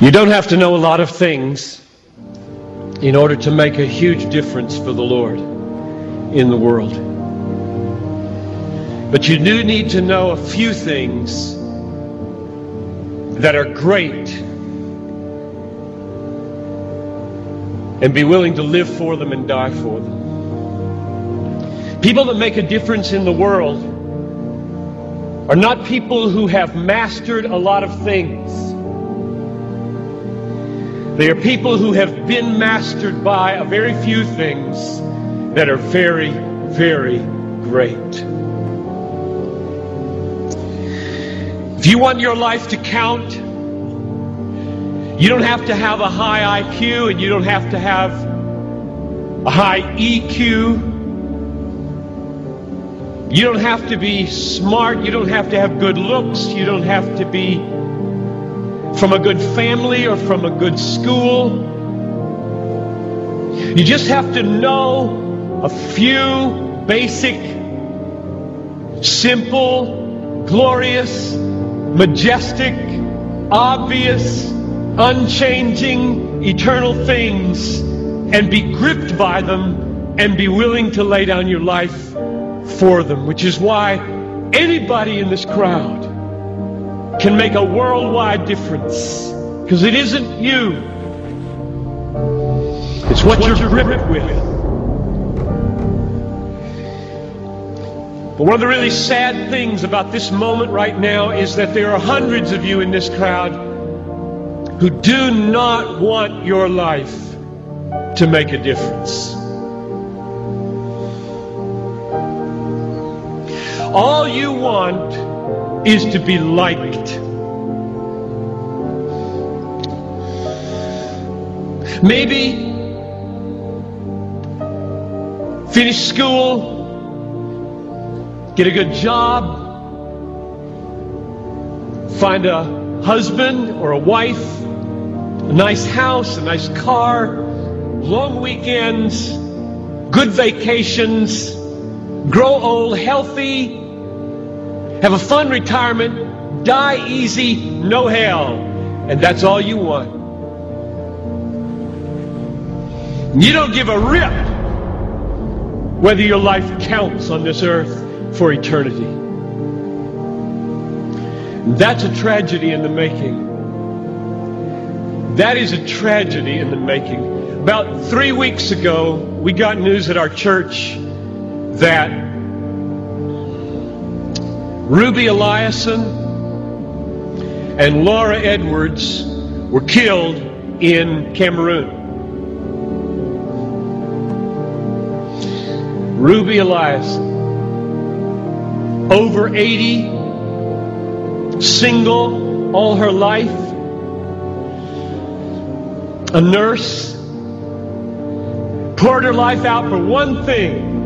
You don't have to know a lot of things in order to make a huge difference for the Lord in the world. But you do need to know a few things that are great and be willing to live for them and die for them. People that make a difference in the world are not people who have mastered a lot of things. They are people who have been mastered by a very few things that are very, very great. If you want your life to count, you don't have to have a high IQ and you don't have to have a high EQ. You don't have to be smart. You don't have to have good looks. You don't have to be from a good family or from a good school. You just have to know a few basic, simple, glorious, majestic, obvious, unchanging, eternal things and be gripped by them and be willing to lay down your life for them, which is why anybody in this crowd can make a worldwide difference. Because it isn't you, it's what, what you're gripped with. But one of the really sad things about this moment right now is that there are hundreds of you in this crowd who do not want your life to make a difference. All you want is to be liked. Maybe finish school, get a good job, find a husband or a wife, a nice house, a nice car, long weekends, good vacations, grow old healthy, have a fun retirement, die easy, no hell. And that's all you want. You don't give a rip whether your life counts on this earth for eternity. That's a tragedy in the making. That is a tragedy in the making. About three weeks ago, we got news at our church that Ruby Eliason and Laura Edwards were killed in Cameroon. Ruby Eliason, over 80, single all her life, a nurse, poured her life out for one thing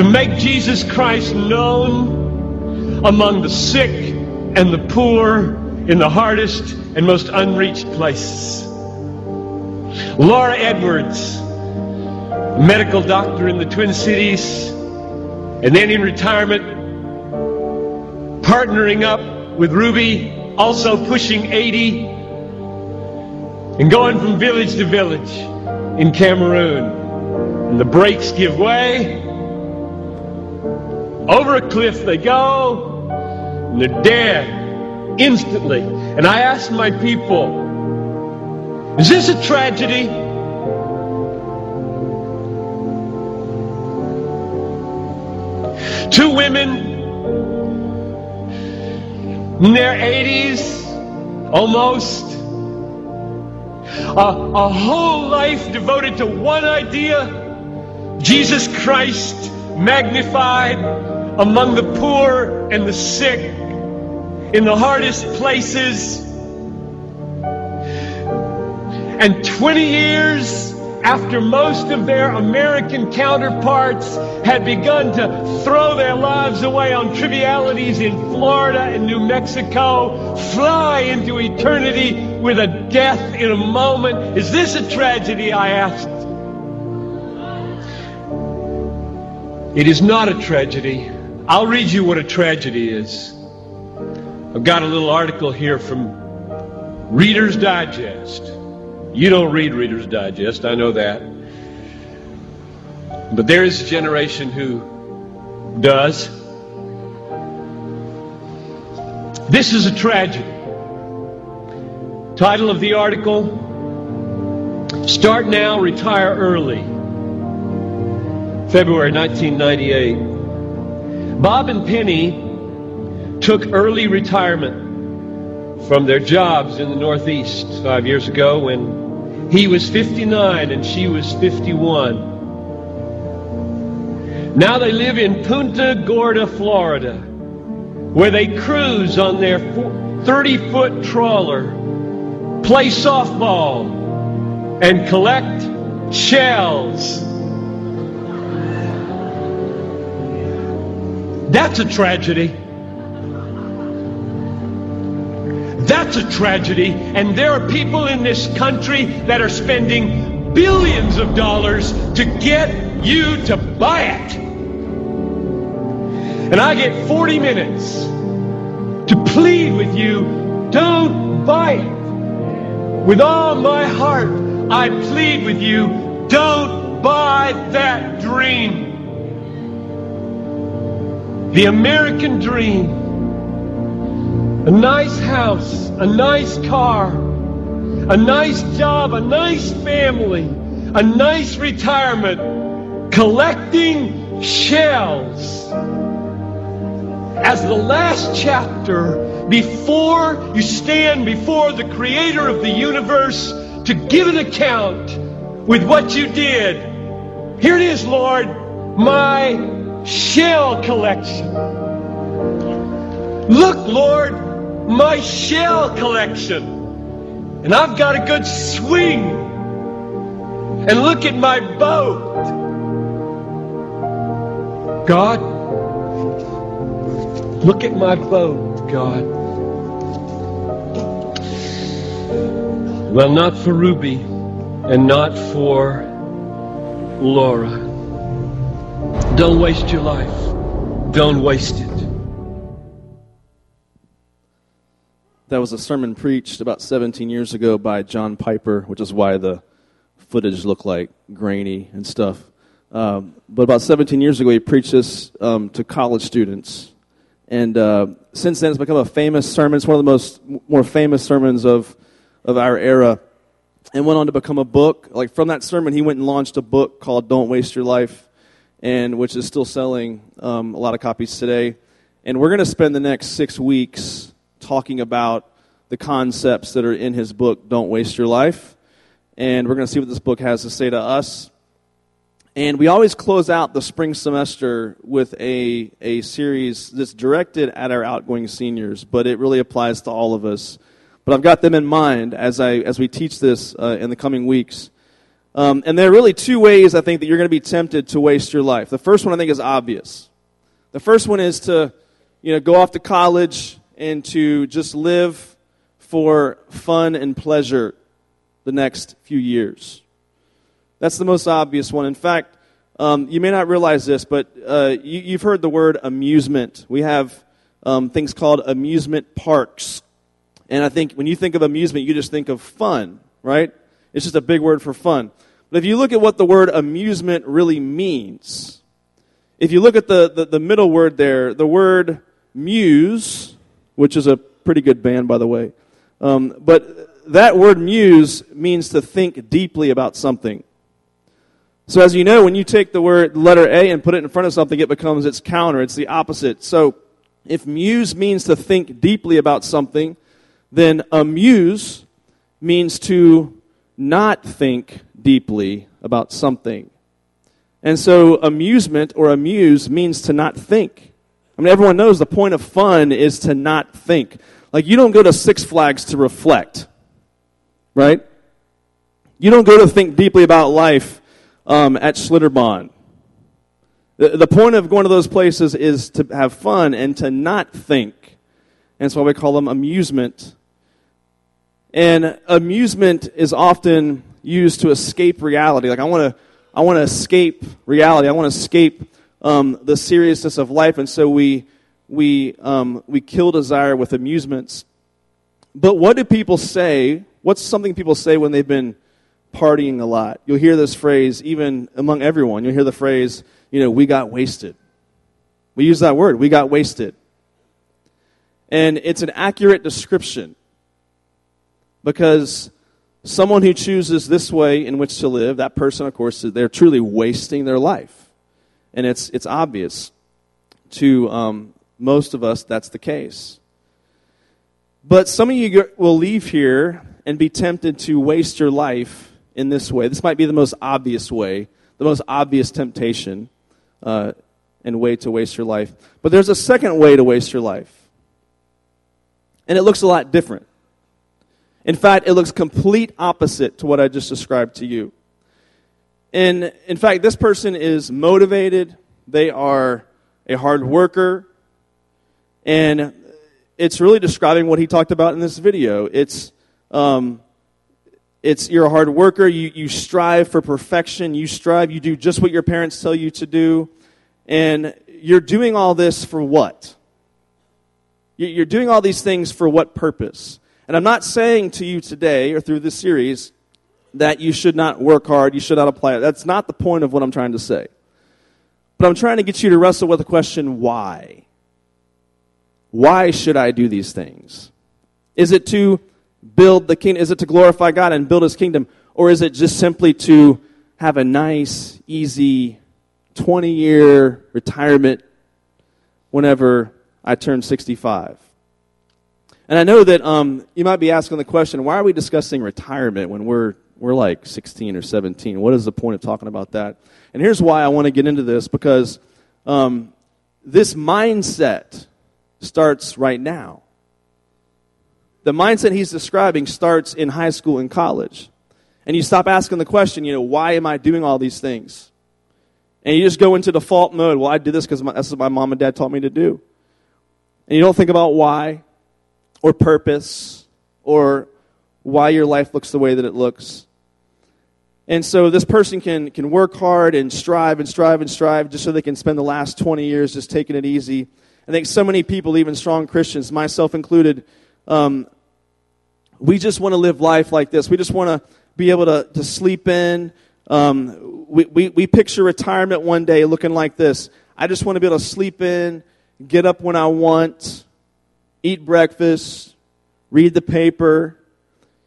to make Jesus Christ known among the sick and the poor in the hardest and most unreached places. Laura Edwards, medical doctor in the Twin Cities, and then in retirement, partnering up with Ruby, also pushing 80, and going from village to village in Cameroon. And the brakes give way, over a cliff they go, and they're dead instantly. And I asked my people, is this a tragedy? Two women in their 80s, almost. A, a whole life devoted to one idea Jesus Christ magnified among the poor and the sick, in the hardest places. And 20 years after most of their American counterparts had begun to throw their lives away on trivialities in Florida and New Mexico, fly into eternity with a death in a moment. Is this a tragedy? I asked. It is not a tragedy. I'll read you what a tragedy is. I've got a little article here from Reader's Digest. You don't read Reader's Digest, I know that. But there is a generation who does. This is a tragedy. Title of the article Start Now, Retire Early. February 1998. Bob and Penny took early retirement from their jobs in the Northeast five years ago when he was 59 and she was 51. Now they live in Punta Gorda, Florida, where they cruise on their 30 foot trawler, play softball, and collect shells. That's a tragedy. That's a tragedy. And there are people in this country that are spending billions of dollars to get you to buy it. And I get 40 minutes to plead with you don't buy it. With all my heart, I plead with you don't buy that dream. The American dream. A nice house, a nice car, a nice job, a nice family, a nice retirement, collecting shells. As the last chapter, before you stand before the creator of the universe to give an account with what you did. Here it is, Lord, my shell collection. Look, Lord, my shell collection. And I've got a good swing. And look at my boat. God, look at my boat, God. Well, not for Ruby and not for Laura. Don't waste your life. Don't waste it. That was a sermon preached about 17 years ago by John Piper, which is why the footage looked like grainy and stuff. Um, but about 17 years ago, he preached this um, to college students. And uh, since then, it's become a famous sermon. It's one of the most more famous sermons of, of our era. And went on to become a book. Like from that sermon, he went and launched a book called Don't Waste Your Life and which is still selling um, a lot of copies today. And we're going to spend the next six weeks talking about the concepts that are in his book, Don't Waste Your Life. And we're going to see what this book has to say to us. And we always close out the spring semester with a, a series that's directed at our outgoing seniors, but it really applies to all of us. But I've got them in mind as, I, as we teach this uh, in the coming weeks. Um, and there are really two ways I think that you're going to be tempted to waste your life. The first one I think is obvious. The first one is to, you know, go off to college and to just live for fun and pleasure the next few years. That's the most obvious one. In fact, um, you may not realize this, but uh, you, have heard the word amusement. We have um, things called amusement parks. And I think when you think of amusement, you just think of fun, right? It's just a big word for fun. But if you look at what the word amusement really means, if you look at the, the, the middle word there, the word muse, which is a pretty good band, by the way, um, but that word muse means to think deeply about something. So as you know, when you take the word letter A and put it in front of something, it becomes its counter. It's the opposite. So if muse means to think deeply about something, then amuse means to not think deeply about something. And so amusement or amuse means to not think. I mean, everyone knows the point of fun is to not think. Like, you don't go to Six Flags to reflect, right? You don't go to think deeply about life um, at Schlitterbahn. The, the point of going to those places is to have fun and to not think. And so we call them amusement and amusement is often used to escape reality. Like I want to, I want to escape reality. I want to escape um, the seriousness of life, and so we we um, we kill desire with amusements. but what do people say? What's something people say when they've been partying a lot? You'll hear this phrase even among everyone. You'll hear the phrase, you know, we got wasted. We use that word, we got wasted. And it's an accurate description because someone who chooses this way in which to live, that person, of course, they're truly wasting their life. And it's, it's obvious to um, most of us that's the case. But some of you will leave here and be tempted to waste your life in this way. This might be the most obvious way, the most obvious temptation uh, and way to waste your life. But there's a second way to waste your life. And it looks a lot different. In fact, it looks complete opposite to what I just described to you. And in fact, this person is motivated, they are a hard worker, and it's really describing what he talked about in this video. It's, um, it's you're a hard worker, you, you strive for perfection, you strive, you do just what your parents tell you to do, and you're doing all this for what? You're doing all these things for what purpose? And I'm not saying to you today or through this series that you should not work hard, you should not apply it. That's not the point of what I'm trying to say. But I'm trying to get you to wrestle with the question why? Why should I do these things? Is it to build the kingdom? Is it to glorify God and build his kingdom? Or is it just simply to have a nice, easy 20 year retirement whenever I turn 65? And I know that um, you might be asking the question why are we discussing retirement when we're, we're like 16 or 17? What is the point of talking about that? And here's why I want to get into this because um, this mindset starts right now. The mindset he's describing starts in high school and college. And you stop asking the question, you know, why am I doing all these things? And you just go into default mode. Well, I did this because that's what my mom and dad taught me to do. And you don't think about why or purpose or why your life looks the way that it looks. And so this person can, can work hard and strive and strive and strive just so they can spend the last 20 years just taking it easy I think so many people, even strong Christians, myself included, um, we just want to live life like this. We just want to be able to, to sleep in. Um, we, we, we picture retirement one day looking like this. I just want to be able to sleep in, get up when I want, eat breakfast, read the paper.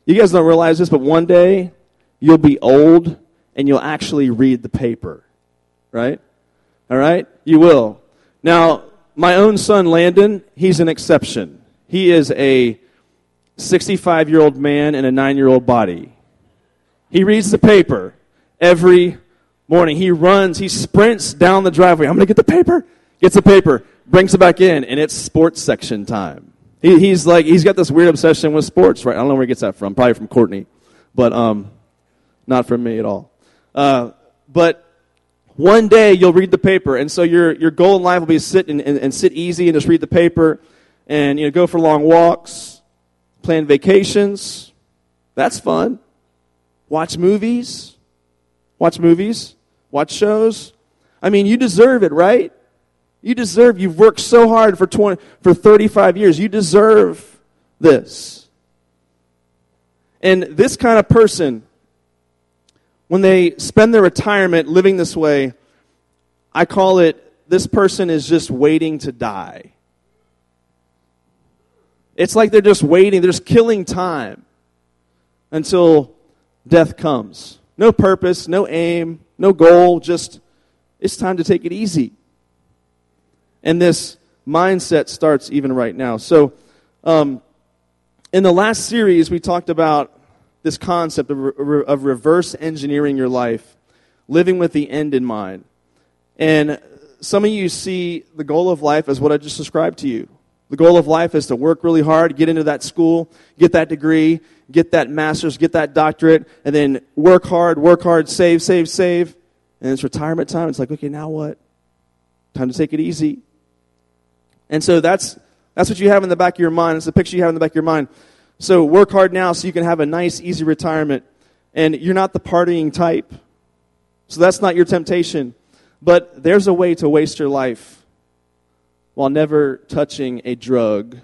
You guys don't realize this, but one day you'll be old and you'll actually read the paper. Right? All right? You will. Now, my own son, Landon, he's an exception. He is a 65 year old man in a nine year old body. He reads the paper every morning. He runs, he sprints down the driveway. I'm going to get the paper. Gets the paper, brings it back in, and it's sports section time. He, he's like, he's got this weird obsession with sports, right? I don't know where he gets that from. Probably from Courtney, but um, not from me at all. Uh, but one day you'll read the paper, and so your, your goal in life will be to sit and, and, and sit easy and just read the paper and you know, go for long walks, plan vacations. That's fun. Watch movies. Watch movies. Watch shows. I mean, you deserve it, right? You deserve, you've worked so hard for 20, for 35 years. You deserve this. And this kind of person when they spend their retirement living this way, I call it this person is just waiting to die. It's like they're just waiting, they're just killing time until death comes. No purpose, no aim, no goal, just it's time to take it easy. And this mindset starts even right now. So, um, in the last series, we talked about this concept of, of reverse engineering your life, living with the end in mind. And some of you see the goal of life as what I just described to you. The goal of life is to work really hard, get into that school, get that degree, get that master's, get that doctorate, and then work hard, work hard, save, save, save. And it's retirement time. It's like, okay, now what? Time to take it easy. And so that's, that's what you have in the back of your mind. It's the picture you have in the back of your mind. So work hard now so you can have a nice, easy retirement. And you're not the partying type. So that's not your temptation. But there's a way to waste your life while never touching a drug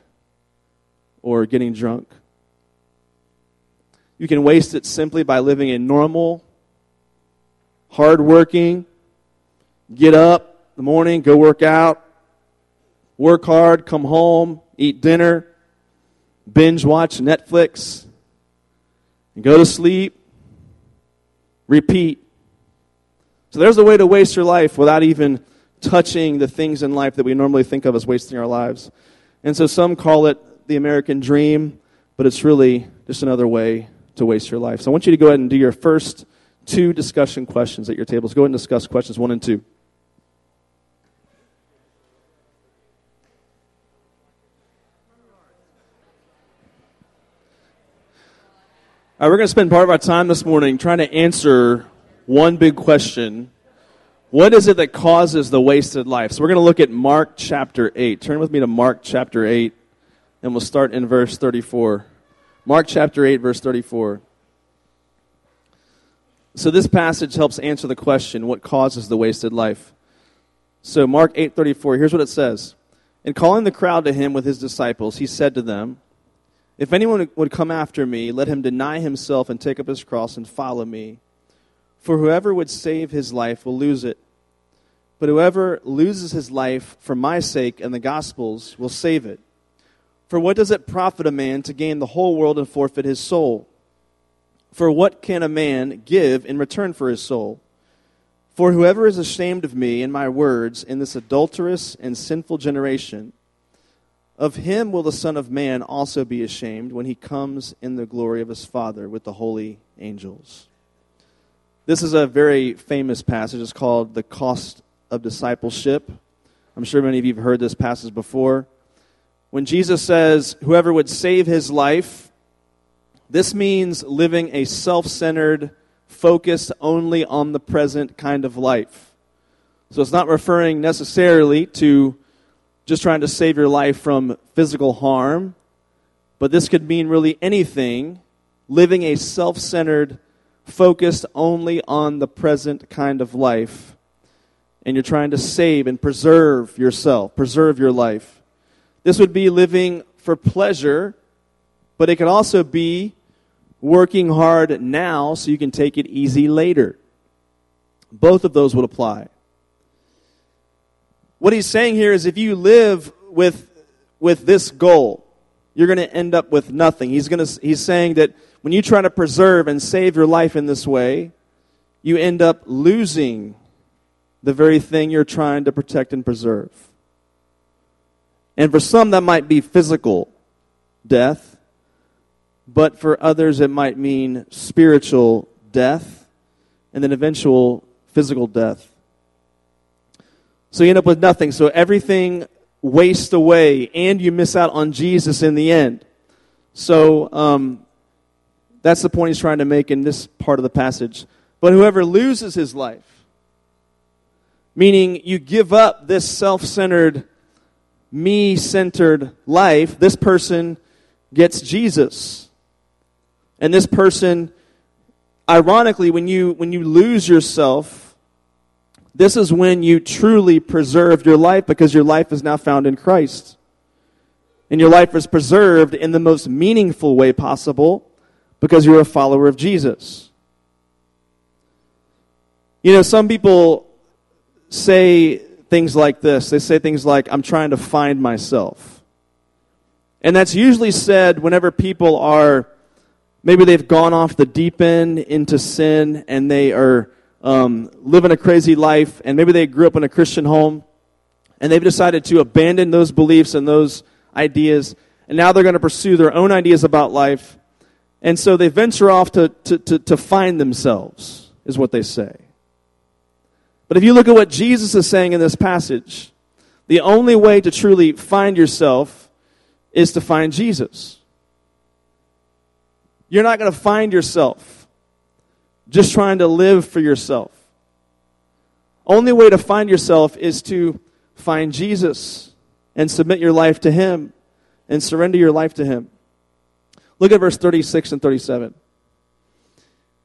or getting drunk You can waste it simply by living a normal, hardworking, get up in the morning, go work out, work hard, come home, eat dinner, binge watch Netflix, and go to sleep, repeat. So there's a way to waste your life without even touching the things in life that we normally think of as wasting our lives. And so some call it the American dream, but it's really just another way to waste your life. So I want you to go ahead and do your first two discussion questions at your tables. Go ahead and discuss questions one and two. Right, we're going to spend part of our time this morning trying to answer one big question. What is it that causes the wasted life? So we're going to look at Mark chapter 8. Turn with me to Mark chapter 8, and we'll start in verse 34. Mark chapter 8, verse 34. So this passage helps answer the question, what causes the wasted life? So Mark 8:34, here's what it says. And calling the crowd to him with his disciples, he said to them, if anyone would come after me, let him deny himself and take up his cross and follow me. For whoever would save his life will lose it. But whoever loses his life for my sake and the gospel's will save it. For what does it profit a man to gain the whole world and forfeit his soul? For what can a man give in return for his soul? For whoever is ashamed of me and my words in this adulterous and sinful generation, of him will the Son of Man also be ashamed when he comes in the glory of his Father with the holy angels. This is a very famous passage. It's called The Cost of Discipleship. I'm sure many of you have heard this passage before. When Jesus says, Whoever would save his life, this means living a self centered, focused only on the present kind of life. So it's not referring necessarily to just trying to save your life from physical harm, but this could mean really anything, living a self centered, focused only on the present kind of life. And you're trying to save and preserve yourself, preserve your life. This would be living for pleasure, but it could also be working hard now so you can take it easy later. Both of those would apply. What he's saying here is if you live with, with this goal, you're going to end up with nothing. He's, to, he's saying that when you try to preserve and save your life in this way, you end up losing the very thing you're trying to protect and preserve. And for some, that might be physical death, but for others, it might mean spiritual death and then eventual physical death. So you end up with nothing. So everything wastes away, and you miss out on Jesus in the end. So um, that's the point he's trying to make in this part of the passage. But whoever loses his life, meaning you give up this self centered, me centered life, this person gets Jesus. And this person, ironically, when you, when you lose yourself, this is when you truly preserve your life because your life is now found in Christ. And your life is preserved in the most meaningful way possible because you're a follower of Jesus. You know, some people say things like this. They say things like, I'm trying to find myself. And that's usually said whenever people are, maybe they've gone off the deep end into sin and they are um, living a crazy life, and maybe they grew up in a Christian home, and they've decided to abandon those beliefs and those ideas, and now they're going to pursue their own ideas about life. And so they venture off to, to, to, to find themselves, is what they say. But if you look at what Jesus is saying in this passage, the only way to truly find yourself is to find Jesus. You're not going to find yourself just trying to live for yourself. Only way to find yourself is to find Jesus and submit your life to Him and surrender your life to Him. Look at verse 36 and 37.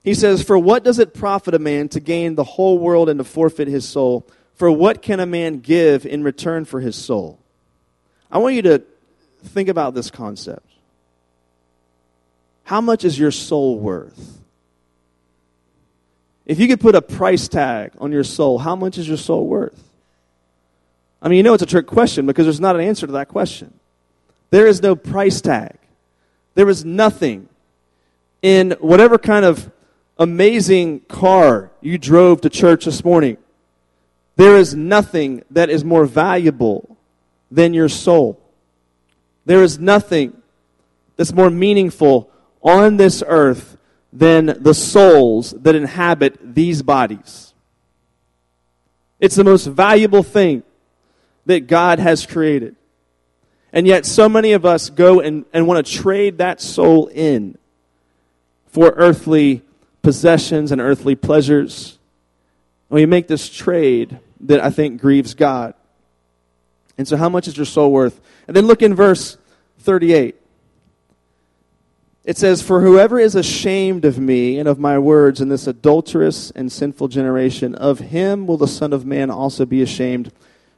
He says, For what does it profit a man to gain the whole world and to forfeit his soul? For what can a man give in return for his soul? I want you to think about this concept. how much is your soul worth? If you could put a price tag on your soul, how much is your soul worth? I mean, you know it's a trick question because there's not an answer to that question. There is no price tag. There is nothing in whatever kind of amazing car you drove to church this morning. There is nothing that is more valuable than your soul. There is nothing that's more meaningful on this earth than the souls that inhabit these bodies. It's the most valuable thing that God has created. And yet, so many of us go and, and want to trade that soul in for earthly possessions and earthly pleasures. And we make this trade that I think grieves God. And so, how much is your soul worth? And then look in verse 38. It says, For whoever is ashamed of me and of my words in this adulterous and sinful generation, of him will the Son of Man also be ashamed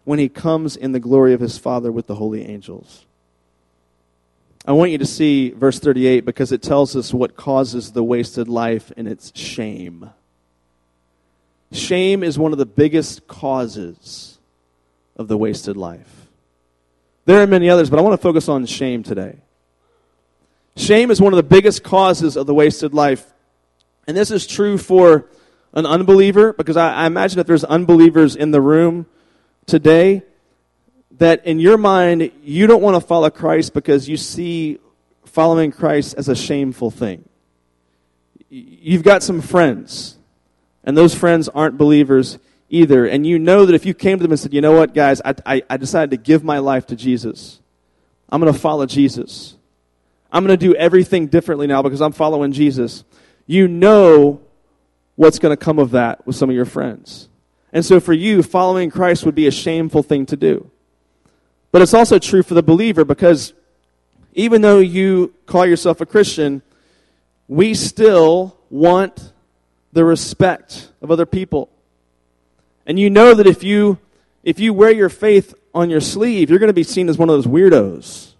when he comes in the glory of his Father with the holy angels. I want you to see verse 38 because it tells us what causes the wasted life, and it's shame. Shame is one of the biggest causes of the wasted life. There are many others, but I want to focus on shame today. Shame is one of the biggest causes of the wasted life. And this is true for an unbeliever, because I, I imagine if there's unbelievers in the room today, that in your mind, you don't want to follow Christ because you see following Christ as a shameful thing. You've got some friends, and those friends aren't believers either. And you know that if you came to them and said, you know what, guys, I, I, I decided to give my life to Jesus, I'm going to follow Jesus. I'm going to do everything differently now because I'm following Jesus. You know what's going to come of that with some of your friends. And so for you, following Christ would be a shameful thing to do. But it's also true for the believer because even though you call yourself a Christian, we still want the respect of other people. And you know that if you if you wear your faith on your sleeve, you're going to be seen as one of those weirdos.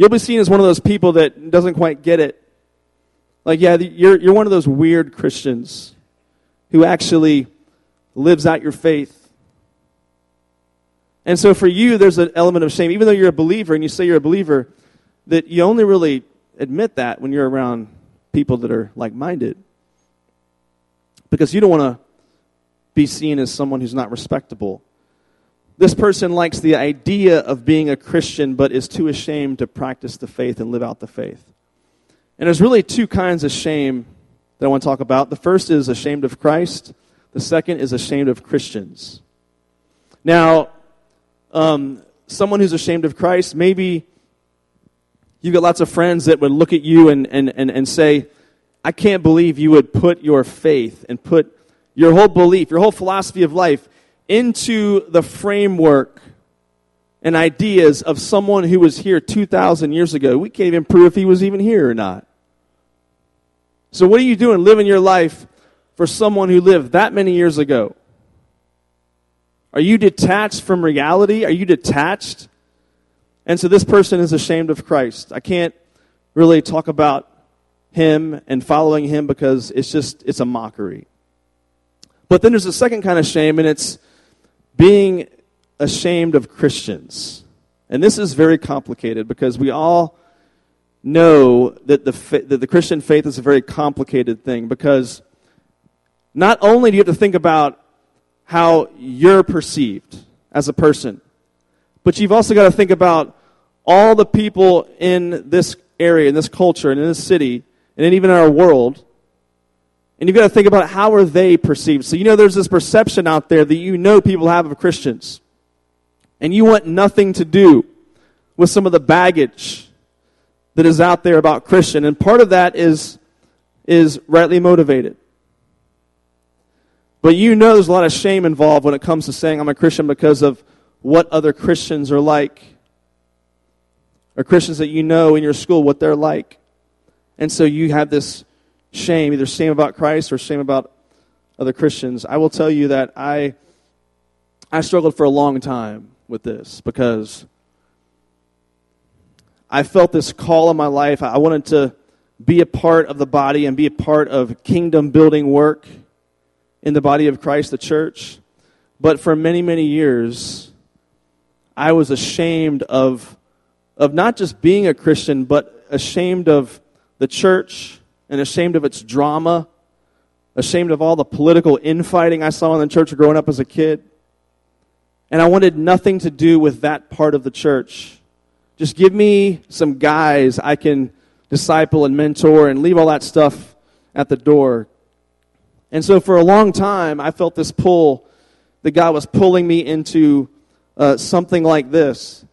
You'll be seen as one of those people that doesn't quite get it. Like, yeah, you're, you're one of those weird Christians who actually lives out your faith. And so for you, there's an element of shame. Even though you're a believer and you say you're a believer, that you only really admit that when you're around people that are like minded. Because you don't want to be seen as someone who's not respectable. This person likes the idea of being a Christian, but is too ashamed to practice the faith and live out the faith. And there's really two kinds of shame that I want to talk about. The first is ashamed of Christ, the second is ashamed of Christians. Now, um, someone who's ashamed of Christ, maybe you've got lots of friends that would look at you and, and, and, and say, I can't believe you would put your faith and put your whole belief, your whole philosophy of life into the framework and ideas of someone who was here 2,000 years ago. We can't even prove if he was even here or not. So, what are you doing living your life for someone who lived that many years ago? Are you detached from reality? Are you detached? And so, this person is ashamed of Christ. I can't really talk about him and following him because it's just, it's a mockery. But then there's a second kind of shame, and it's being ashamed of Christians. And this is very complicated because we all know that the, that the Christian faith is a very complicated thing because not only do you have to think about how you're perceived as a person, but you've also got to think about all the people in this area, in this culture, and in this city, and even in our world and you've got to think about how are they perceived. So you know there's this perception out there that you know people have of Christians. And you want nothing to do with some of the baggage that is out there about Christian. And part of that is, is rightly motivated. But you know there's a lot of shame involved when it comes to saying I'm a Christian because of what other Christians are like. Or Christians that you know in your school, what they're like. And so you have this shame, either shame about Christ or shame about other Christians, I will tell you that I, I struggled for a long time with this because I felt this call in my life. I wanted to be a part of the body and be a part of kingdom building work in the body of Christ, the church. But for many, many years, I was ashamed of, of not just being a Christian, but ashamed of the church and ashamed of its drama, ashamed of all the political infighting I saw in the church growing up as a kid. And I wanted nothing to do with that part of the church. Just give me some guys I can disciple and mentor and leave all that stuff at the door. And so for a long time, I felt this pull that God was pulling me into uh, something like this.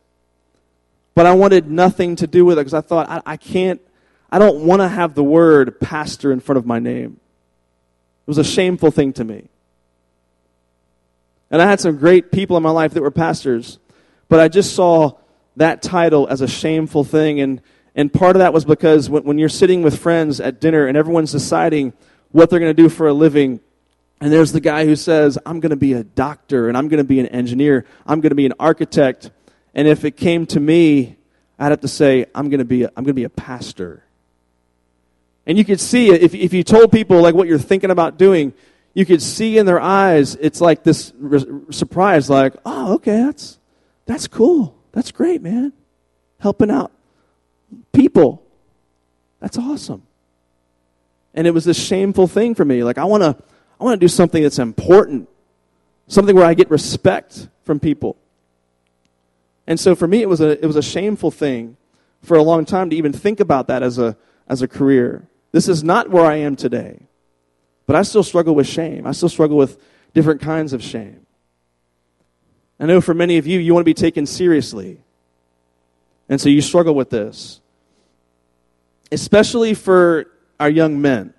But I wanted nothing to do with it because I thought, I, I can't, I don't want to have the word pastor in front of my name. It was a shameful thing to me. And I had some great people in my life that were pastors, but I just saw that title as a shameful thing. And, and part of that was because when, when you're sitting with friends at dinner and everyone's deciding what they're going to do for a living, and there's the guy who says, I'm going to be a doctor and I'm going to be an engineer, I'm going to be an architect. And if it came to me, I'd have to say, I'm going to be a, I'm going to be a pastor. And you could see if, if you told people like what you're thinking about doing, you could see in their eyes, it's like this re- surprise, like, oh, okay, that's, that's cool. That's great, man. Helping out people. That's awesome. And it was this shameful thing for me. Like, I want to I want to do something that's important, something where I get respect from people. And so for me, it was a, it was a shameful thing for a long time to even think about that as a, as a career. This is not where I am today. But I still struggle with shame. I still struggle with different kinds of shame. I know for many of you, you want to be taken seriously. And so you struggle with this. Especially for our young men.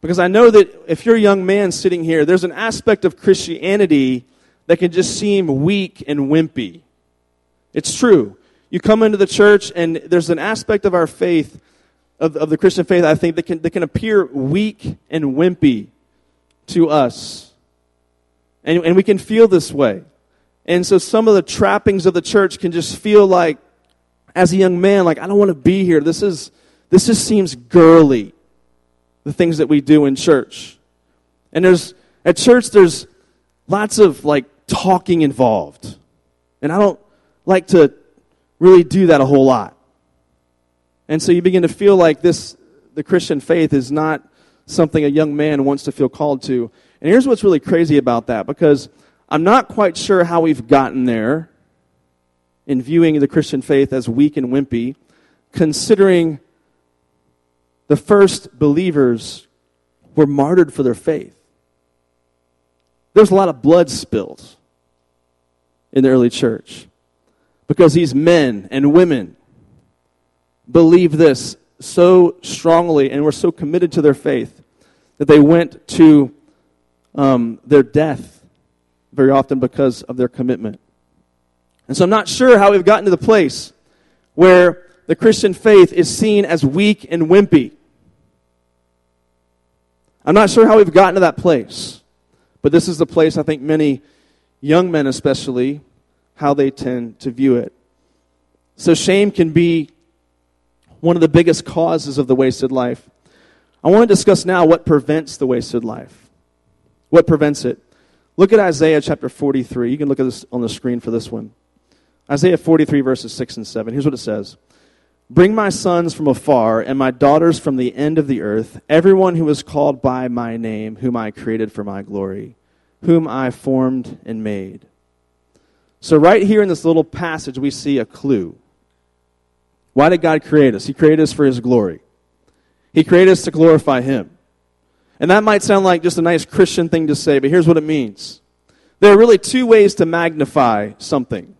Because I know that if you're a young man sitting here, there's an aspect of Christianity that can just seem weak and wimpy. It's true. You come into the church, and there's an aspect of our faith, of, of the Christian faith, I think, that can, that can appear weak and wimpy to us. And, and we can feel this way. And so some of the trappings of the church can just feel like, as a young man, like, I don't want to be here. This is, this just seems girly, the things that we do in church. And there's, at church, there's lots of like talking involved. And I don't like to really do that a whole lot. And so you begin to feel like this, the Christian faith is not something a young man wants to feel called to. And here's what's really crazy about that because I'm not quite sure how we've gotten there in viewing the Christian faith as weak and wimpy, considering the first believers were martyred for their faith. There's a lot of blood spilled in the early church because these men and women believed this so strongly and were so committed to their faith that they went to um, their death very often because of their commitment. And so I'm not sure how we've gotten to the place where the Christian faith is seen as weak and wimpy. I'm not sure how we've gotten to that place, but this is the place I think many young men, especially, how they tend to view it. So, shame can be one of the biggest causes of the wasted life. I want to discuss now what prevents the wasted life. What prevents it? Look at Isaiah chapter 43. You can look at this on the screen for this one. Isaiah 43, verses 6 and 7. Here's what it says Bring my sons from afar and my daughters from the end of the earth, everyone who is called by my name, whom I created for my glory, whom I formed and made. So, right here in this little passage, we see a clue. Why did God create us? He created us for His glory. He created us to glorify Him. And that might sound like just a nice Christian thing to say, but here's what it means. There are really two ways to magnify something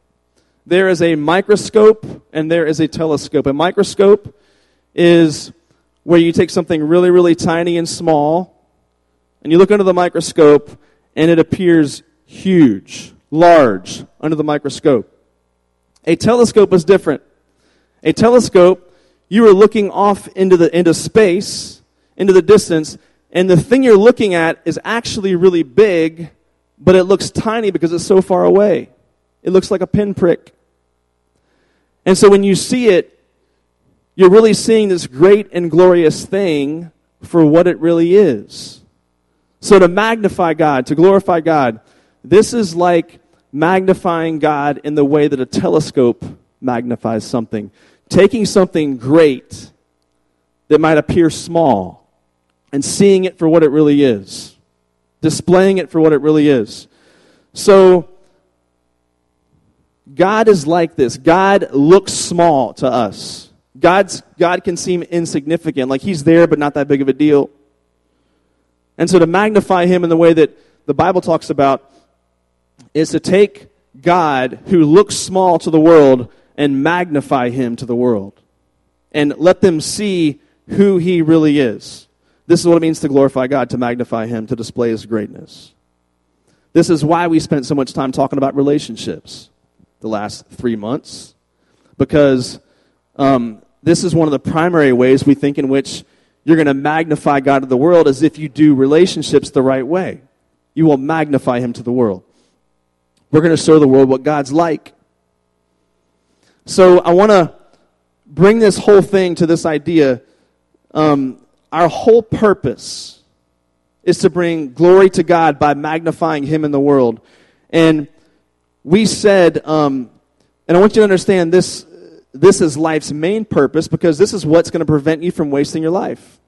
there is a microscope and there is a telescope. A microscope is where you take something really, really tiny and small, and you look under the microscope, and it appears huge, large, under the microscope. A telescope is different. A telescope, you are looking off into, the, into space, into the distance, and the thing you're looking at is actually really big, but it looks tiny because it's so far away. It looks like a pinprick. And so when you see it, you're really seeing this great and glorious thing for what it really is. So to magnify God, to glorify God, this is like magnifying God in the way that a telescope magnifies something. Taking something great that might appear small and seeing it for what it really is, displaying it for what it really is. So, God is like this. God looks small to us. God's, God can seem insignificant, like He's there but not that big of a deal. And so, to magnify Him in the way that the Bible talks about is to take God, who looks small to the world, and magnify Him to the world. And let them see who He really is. This is what it means to glorify God, to magnify Him, to display His greatness. This is why we spent so much time talking about relationships the last three months, because um, this is one of the primary ways we think in which you're going to magnify God to the world as if you do relationships the right way. You will magnify Him to the world. We're going to show the world what God's like. So I want to bring this whole thing to this idea. Um, our whole purpose is to bring glory to God by magnifying Him in the world. And we said, um, and I want you to understand this, this is life's main purpose because this is what's going to prevent you from wasting your life.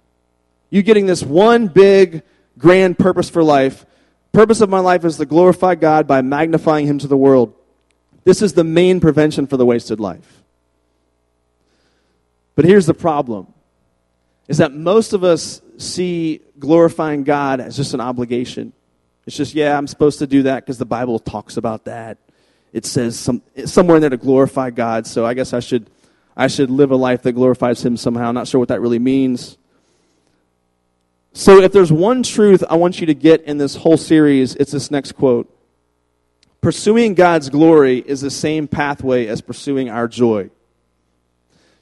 You getting this one big, grand purpose for life. Purpose of my life is to glorify God by magnifying Him to the world. This is the main prevention for the wasted life. But here's the problem is that most of us see glorifying God as just an obligation. It's just, yeah, I'm supposed to do that because the Bible talks about that it says some, somewhere in there to glorify God. So I guess I should, I should live a life that glorifies Him somehow. I'm not sure what that really means. So if there's one truth I want you to get in this whole series, it's this next quote. Pursuing God's glory is the same pathway as pursuing our joy.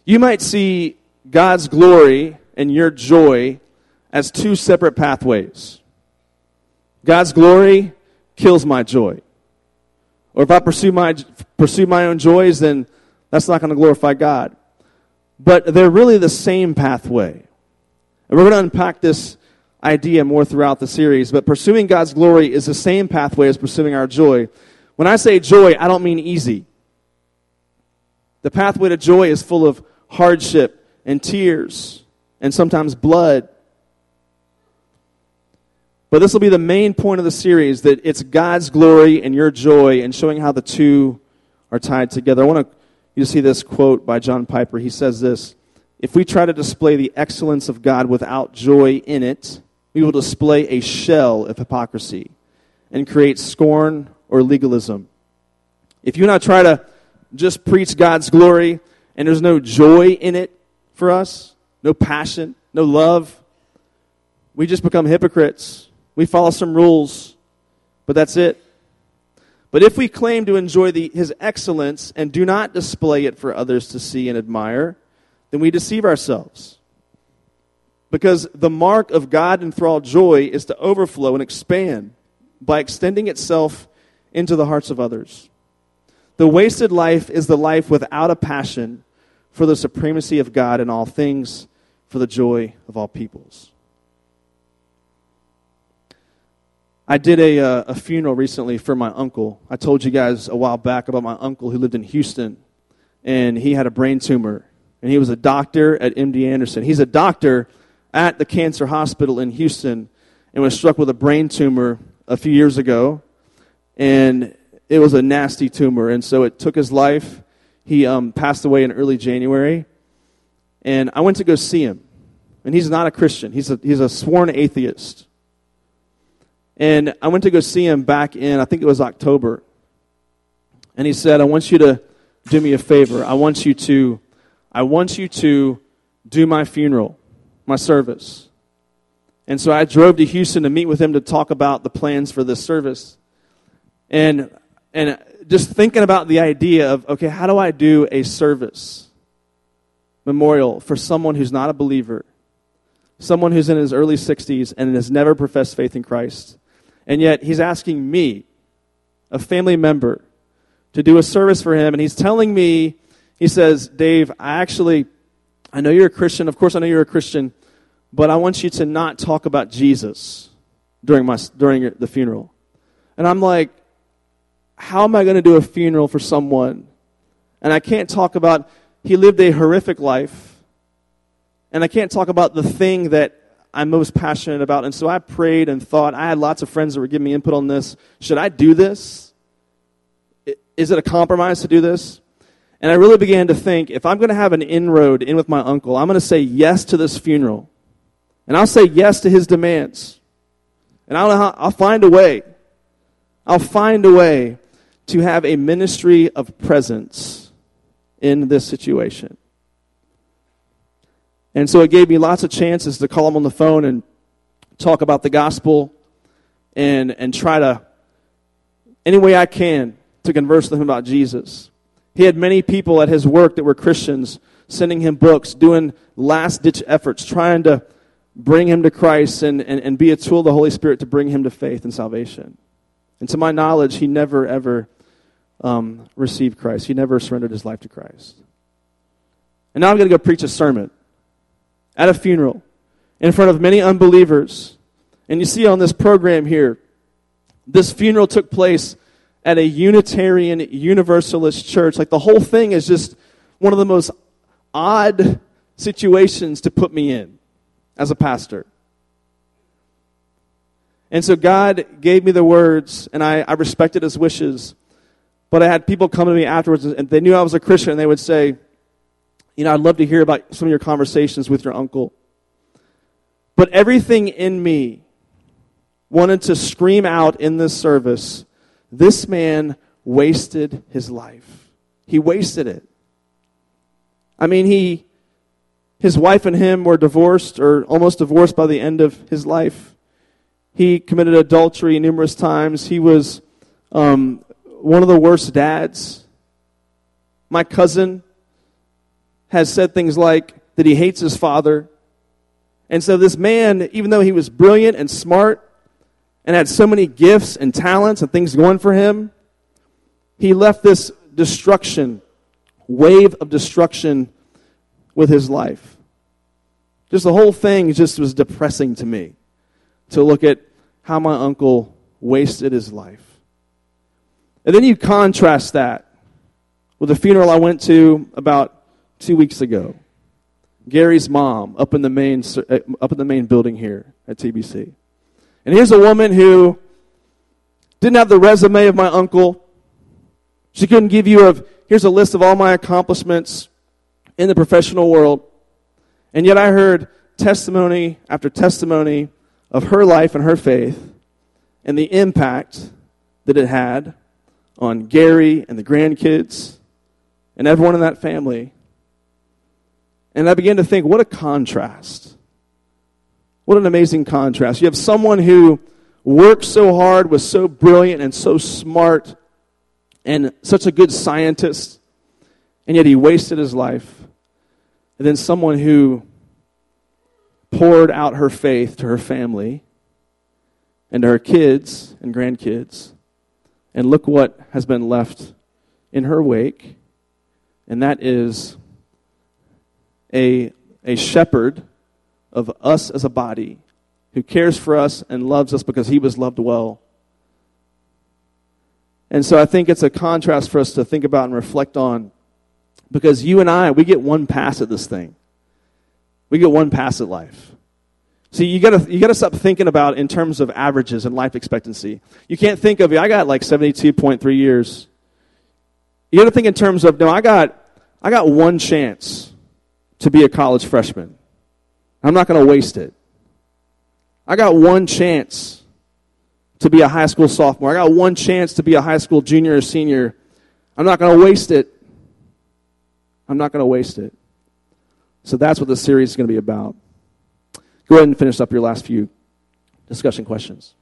You might see God's glory and your joy as two separate pathways. God's glory kills my joy. Or if I pursue my, pursue my own joys, then that's not going to glorify God. But they're really the same pathway. And we're going to unpack this idea more throughout the series. But pursuing God's glory is the same pathway as pursuing our joy. When I say joy, I don't mean easy. The pathway to joy is full of hardship and tears and sometimes blood but this will be the main point of the series that it's God's glory and your joy and showing how the two are tied together. I want you to see this quote by John Piper. He says this If we try to display the excellence of God without joy in it, we will display a shell of hypocrisy and create scorn or legalism. If you and I try to just preach God's glory and there's no joy in it for us, no passion, no love, we just become hypocrites we follow some rules, but that's it. But if we claim to enjoy the, his excellence and do not display it for others to see and admire, then we deceive ourselves. Because the mark of God enthralled joy is to overflow and expand by extending itself into the hearts of others. The wasted life is the life without a passion for the supremacy of God in all things, for the joy of all peoples. I did a, uh, a funeral recently for my uncle. I told you guys a while back about my uncle who lived in Houston, and he had a brain tumor, and he was a doctor at MD Anderson. He's a doctor at the cancer hospital in Houston and was struck with a brain tumor a few years ago, and it was a nasty tumor, and so it took his life. He um, passed away in early January, and I went to go see him. And he's not a Christian, he's a, he's a sworn atheist. And I went to go see him back in, I think it was October. And he said, I want you to do me a favor. I want you to, I want you to do my funeral, my service. And so I drove to Houston to meet with him to talk about the plans for this service. And, and just thinking about the idea of, okay, how do I do a service memorial for someone who's not a believer, someone who's in his early 60s and has never professed faith in Christ? And yet he's asking me, a family member, to do a service for him. And he's telling me, he says, Dave, I actually I know you're a Christian. Of course, I know you're a Christian, but I want you to not talk about Jesus during, my, during the funeral. And I'm like, how am I going to do a funeral for someone? And I can't talk about, he lived a horrific life. And I can't talk about the thing that I'm most passionate about. And so I prayed and thought, I had lots of friends that were giving me input on this. Should I do this? Is it a compromise to do this? And I really began to think if I'm going to have an inroad in with my uncle, I'm going to say yes to this funeral. And I'll say yes to his demands. And I'll, I'll find a way. I'll find a way to have a ministry of presence in this situation. And so it gave me lots of chances to call him on the phone and talk about the gospel and, and try to, any way I can, to converse with him about Jesus. He had many people at his work that were Christians sending him books, doing last ditch efforts, trying to bring him to Christ and, and, and be a tool of the Holy Spirit to bring him to faith and salvation. And to my knowledge, he never, ever um, received Christ. He never surrendered his life to Christ. And now I'm going to go preach a sermon at a funeral in front of many unbelievers. And you see on this program here, this funeral took place at a Unitarian Universalist church. Like the whole thing is just one of the most odd situations to put me in as a pastor. And so God gave me the words, and I, I respected his wishes. But I had people come to me afterwards, and they knew I was a Christian, and they would say, You know, I'd love to hear about some of your conversations with your uncle. But everything in me wanted to scream out in this service this man wasted his life. He wasted it. I mean, he, his wife and him were divorced or almost divorced by the end of his life. He committed adultery numerous times. He was um, one of the worst dads. My cousin has said things like that he hates his father. And so, this man, even though he was brilliant and smart and had so many gifts and talents and things going for him, he left this destruction, wave of destruction with his life. Just the whole thing just was depressing to me to look at how my uncle wasted his life. And then you contrast that with the funeral I went to about two weeks ago. Gary's mom up in the main uh, up in the main building here at TBC. And here's a woman who didn't have the resume of my uncle. She couldn't give you a here's a list of all my accomplishments in the professional world. And yet I heard testimony after testimony of her life and her faith and the impact that it had on Gary and the grandkids and everyone in that family. And I began to think, what a contrast. What an amazing contrast. You have someone who worked so hard, was so brilliant and so smart, and such a good scientist, and yet he wasted his life. And then someone who poured out her faith to her family and to her kids and grandkids. And look what has been left in her wake, and that is a, a shepherd of us as a body who cares for us and loves us because he was loved well. And so I think it's a contrast for us to think about and reflect on because you and I, we get one pass at this thing. We get one pass at life. See, you gotta, you gotta stop thinking about in terms of averages and life expectancy. You can't think of, I got like 72.3 years. You gotta think in terms of, no, I got, I got one chance to be a college freshman. I'm not gonna waste it. I got one chance to be a high school sophomore. I got one chance to be a high school junior or senior. I'm not going to waste it. I'm not going to waste it. So that's what the series is going to be about. Go ahead and finish up your last few discussion questions.